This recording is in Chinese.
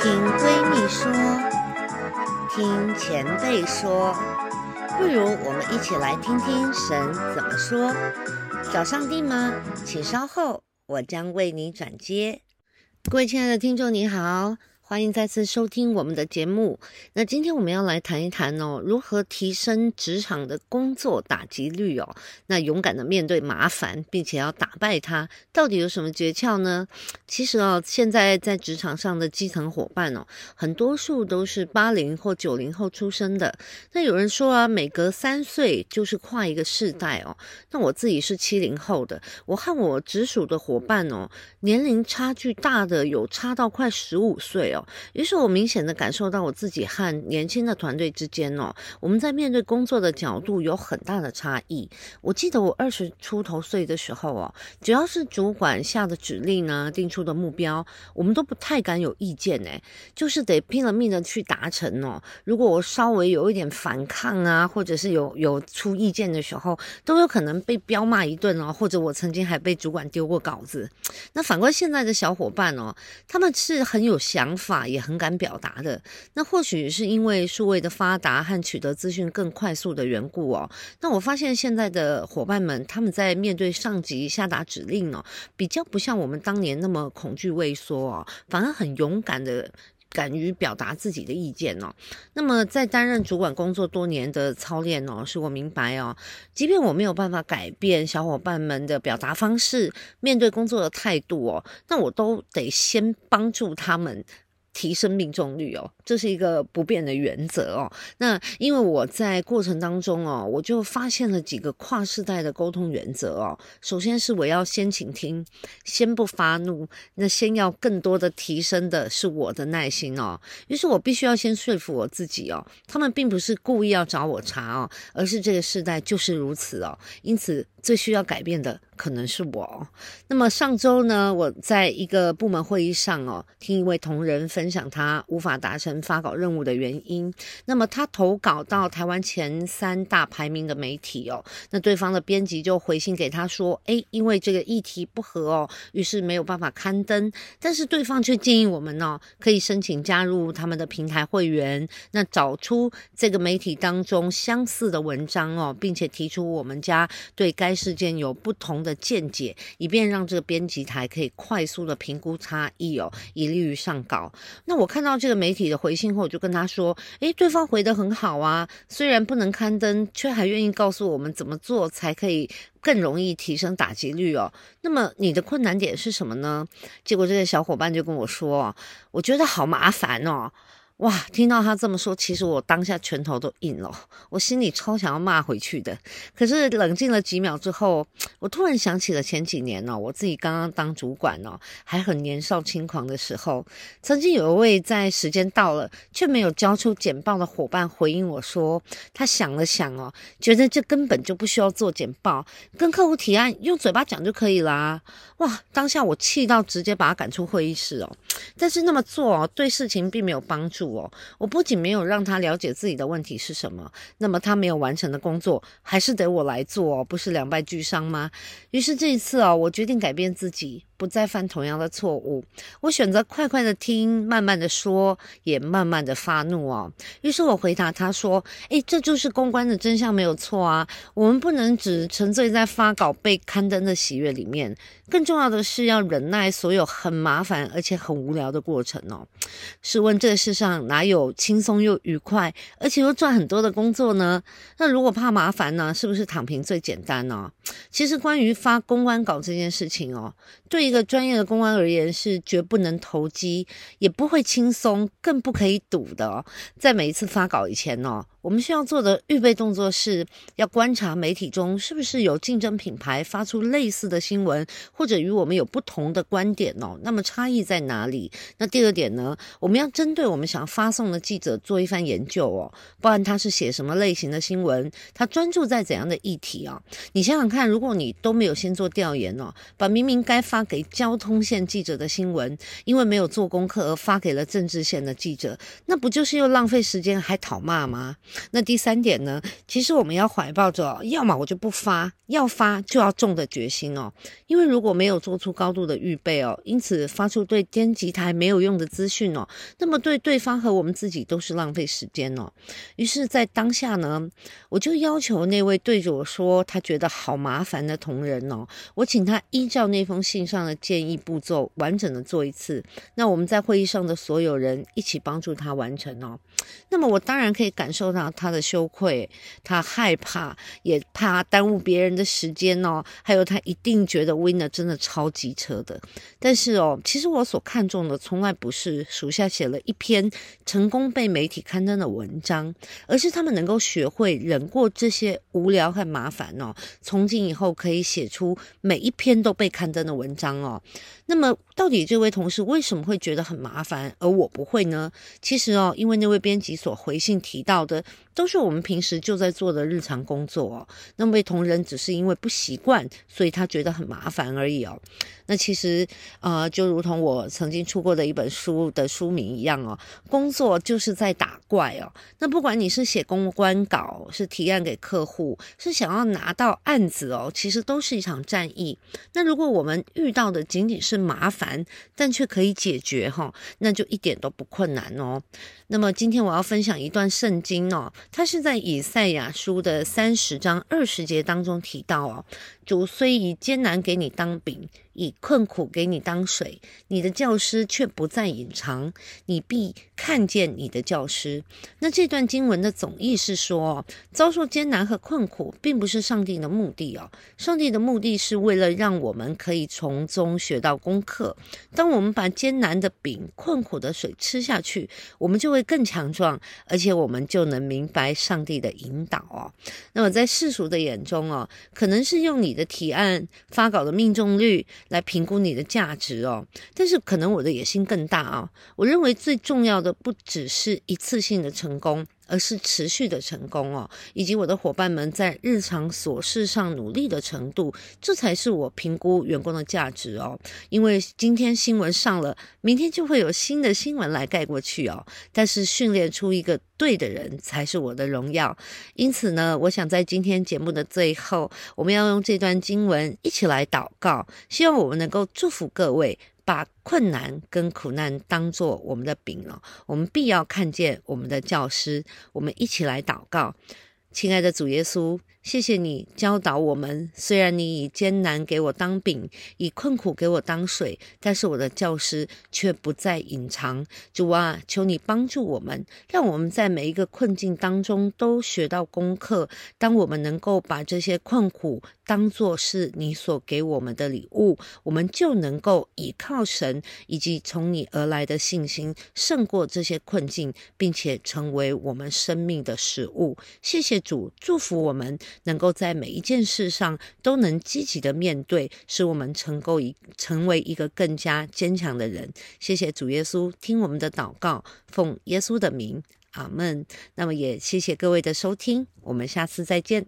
听闺蜜说，听前辈说，不如我们一起来听听神怎么说。找上帝吗？请稍后，我将为你转接。各位亲爱的听众，你好。欢迎再次收听我们的节目。那今天我们要来谈一谈哦，如何提升职场的工作打击率哦。那勇敢的面对麻烦，并且要打败它，到底有什么诀窍呢？其实哦，现在在职场上的基层伙伴哦，很多数都是八零或九零后出生的。那有人说啊，每隔三岁就是跨一个世代哦。那我自己是七零后的，我和我直属的伙伴哦，年龄差距大的有差到快十五岁哦。于是我明显的感受到我自己和年轻的团队之间哦，我们在面对工作的角度有很大的差异。我记得我二十出头岁的时候哦，只要是主管下的指令呢，定出的目标，我们都不太敢有意见诶，就是得拼了命的去达成哦。如果我稍微有一点反抗啊，或者是有有出意见的时候，都有可能被彪骂一顿哦，或者我曾经还被主管丢过稿子。那反观现在的小伙伴哦，他们是很有想法。法也很敢表达的，那或许是因为数位的发达和取得资讯更快速的缘故哦。那我发现现在的伙伴们，他们在面对上级下达指令哦，比较不像我们当年那么恐惧畏缩哦，反而很勇敢的敢于表达自己的意见哦。那么在担任主管工作多年的操练哦，使我明白哦，即便我没有办法改变小伙伴们的表达方式、面对工作的态度哦，那我都得先帮助他们。提升命中率哦，这是一个不变的原则哦。那因为我在过程当中哦，我就发现了几个跨世代的沟通原则哦。首先是我要先倾听，先不发怒。那先要更多的提升的是我的耐心哦。于是我必须要先说服我自己哦，他们并不是故意要找我茬哦，而是这个世代就是如此哦。因此最需要改变的可能是我。那么上周呢，我在一个部门会议上哦，听一位同仁分。分享他无法达成发稿任务的原因。那么他投稿到台湾前三大排名的媒体哦，那对方的编辑就回信给他说：“诶，因为这个议题不合哦，于是没有办法刊登。但是对方却建议我们哦，可以申请加入他们的平台会员，那找出这个媒体当中相似的文章哦，并且提出我们家对该事件有不同的见解，以便让这个编辑台可以快速的评估差异哦，以利于上稿。”那我看到这个媒体的回回信后，我就跟他说：“诶，对方回得很好啊，虽然不能刊登，却还愿意告诉我们怎么做才可以更容易提升打击率哦。那么你的困难点是什么呢？”结果这个小伙伴就跟我说：“我觉得好麻烦哦。”哇，听到他这么说，其实我当下拳头都硬了，我心里超想要骂回去的。可是冷静了几秒之后，我突然想起了前几年呢，我自己刚刚当主管呢，还很年少轻狂的时候，曾经有一位在时间到了却没有交出简报的伙伴回应我说，他想了想哦，觉得这根本就不需要做简报，跟客户提案用嘴巴讲就可以啦。哇，当下我气到直接把他赶出会议室哦。但是那么做哦，对事情并没有帮助。我我不仅没有让他了解自己的问题是什么，那么他没有完成的工作还是得我来做，不是两败俱伤吗？于是这一次啊，我决定改变自己。不再犯同样的错误，我选择快快的听，慢慢的说，也慢慢的发怒哦。于是我回答他说：“诶，这就是公关的真相，没有错啊。我们不能只沉醉在发稿被刊登的喜悦里面，更重要的是要忍耐所有很麻烦而且很无聊的过程哦。试问这世上哪有轻松又愉快，而且又赚很多的工作呢？那如果怕麻烦呢，是不是躺平最简单呢？其实关于发公关稿这件事情哦，对。一个专业的公关而言，是绝不能投机，也不会轻松，更不可以赌的哦。在每一次发稿以前哦。我们需要做的预备动作是要观察媒体中是不是有竞争品牌发出类似的新闻，或者与我们有不同的观点哦。那么差异在哪里？那第二点呢？我们要针对我们想发送的记者做一番研究哦。不然他是写什么类型的新闻？他专注在怎样的议题啊？你想想看，如果你都没有先做调研哦，把明明该发给交通线记者的新闻，因为没有做功课而发给了政治线的记者，那不就是又浪费时间还讨骂吗？那第三点呢，其实我们要怀抱着，要么我就不发，要发就要重的决心哦。因为如果没有做出高度的预备哦，因此发出对编辑台没有用的资讯哦，那么对对方和我们自己都是浪费时间哦。于是，在当下呢，我就要求那位对着我说他觉得好麻烦的同仁哦，我请他依照那封信上的建议步骤完整的做一次。那我们在会议上的所有人一起帮助他完成哦。那么我当然可以感受到他的羞愧，他害怕，也怕耽误别人的时间哦。还有他一定觉得 Winner 真的超级车的。但是哦，其实我所看重的从来不是属下写了一篇成功被媒体刊登的文章，而是他们能够学会忍过这些无聊和麻烦哦。从今以后可以写出每一篇都被刊登的文章哦。那么到底这位同事为什么会觉得很麻烦，而我不会呢？其实哦，因为那位编辑所回信提到的，都是我们平时就在做的日常工作哦。那位同仁只是因为不习惯，所以他觉得很麻烦而已哦。那其实，呃，就如同我曾经出过的一本书的书名一样哦，工作就是在打怪哦。那不管你是写公关稿，是提案给客户，是想要拿到案子哦，其实都是一场战役。那如果我们遇到的仅仅是麻烦，但却可以解决哈，那就一点都不困难哦。那么今天我要分享一段圣经哦，他是在以赛亚书的三十章二十节当中提到哦。主虽以艰难给你当饼，以困苦给你当水，你的教师却不再隐藏，你必看见你的教师。那这段经文的总意是说，遭受艰难和困苦，并不是上帝的目的哦。上帝的目的是为了让我们可以从中学到功课。当我们把艰难的饼、困苦的水吃下去，我们就会更强壮，而且我们就能明白上帝的引导哦。那么在世俗的眼中哦，可能是用你的提案发稿的命中率来评估你的价值哦，但是可能我的野心更大啊！我认为最重要的不只是一次性的成功。而是持续的成功哦，以及我的伙伴们在日常琐事上努力的程度，这才是我评估员工的价值哦。因为今天新闻上了，明天就会有新的新闻来盖过去哦。但是训练出一个对的人才是我的荣耀。因此呢，我想在今天节目的最后，我们要用这段经文一起来祷告，希望我们能够祝福各位。把困难跟苦难当作我们的饼了，我们必要看见我们的教师。我们一起来祷告，亲爱的主耶稣。谢谢你教导我们，虽然你以艰难给我当饼，以困苦给我当水，但是我的教师却不再隐藏。主啊，求你帮助我们，让我们在每一个困境当中都学到功课。当我们能够把这些困苦当作是你所给我们的礼物，我们就能够依靠神以及从你而来的信心，胜过这些困境，并且成为我们生命的食物。谢谢主，祝福我们。能够在每一件事上都能积极的面对，使我们成够一成为一个更加坚强的人。谢谢主耶稣，听我们的祷告，奉耶稣的名，阿门。那么也谢谢各位的收听，我们下次再见。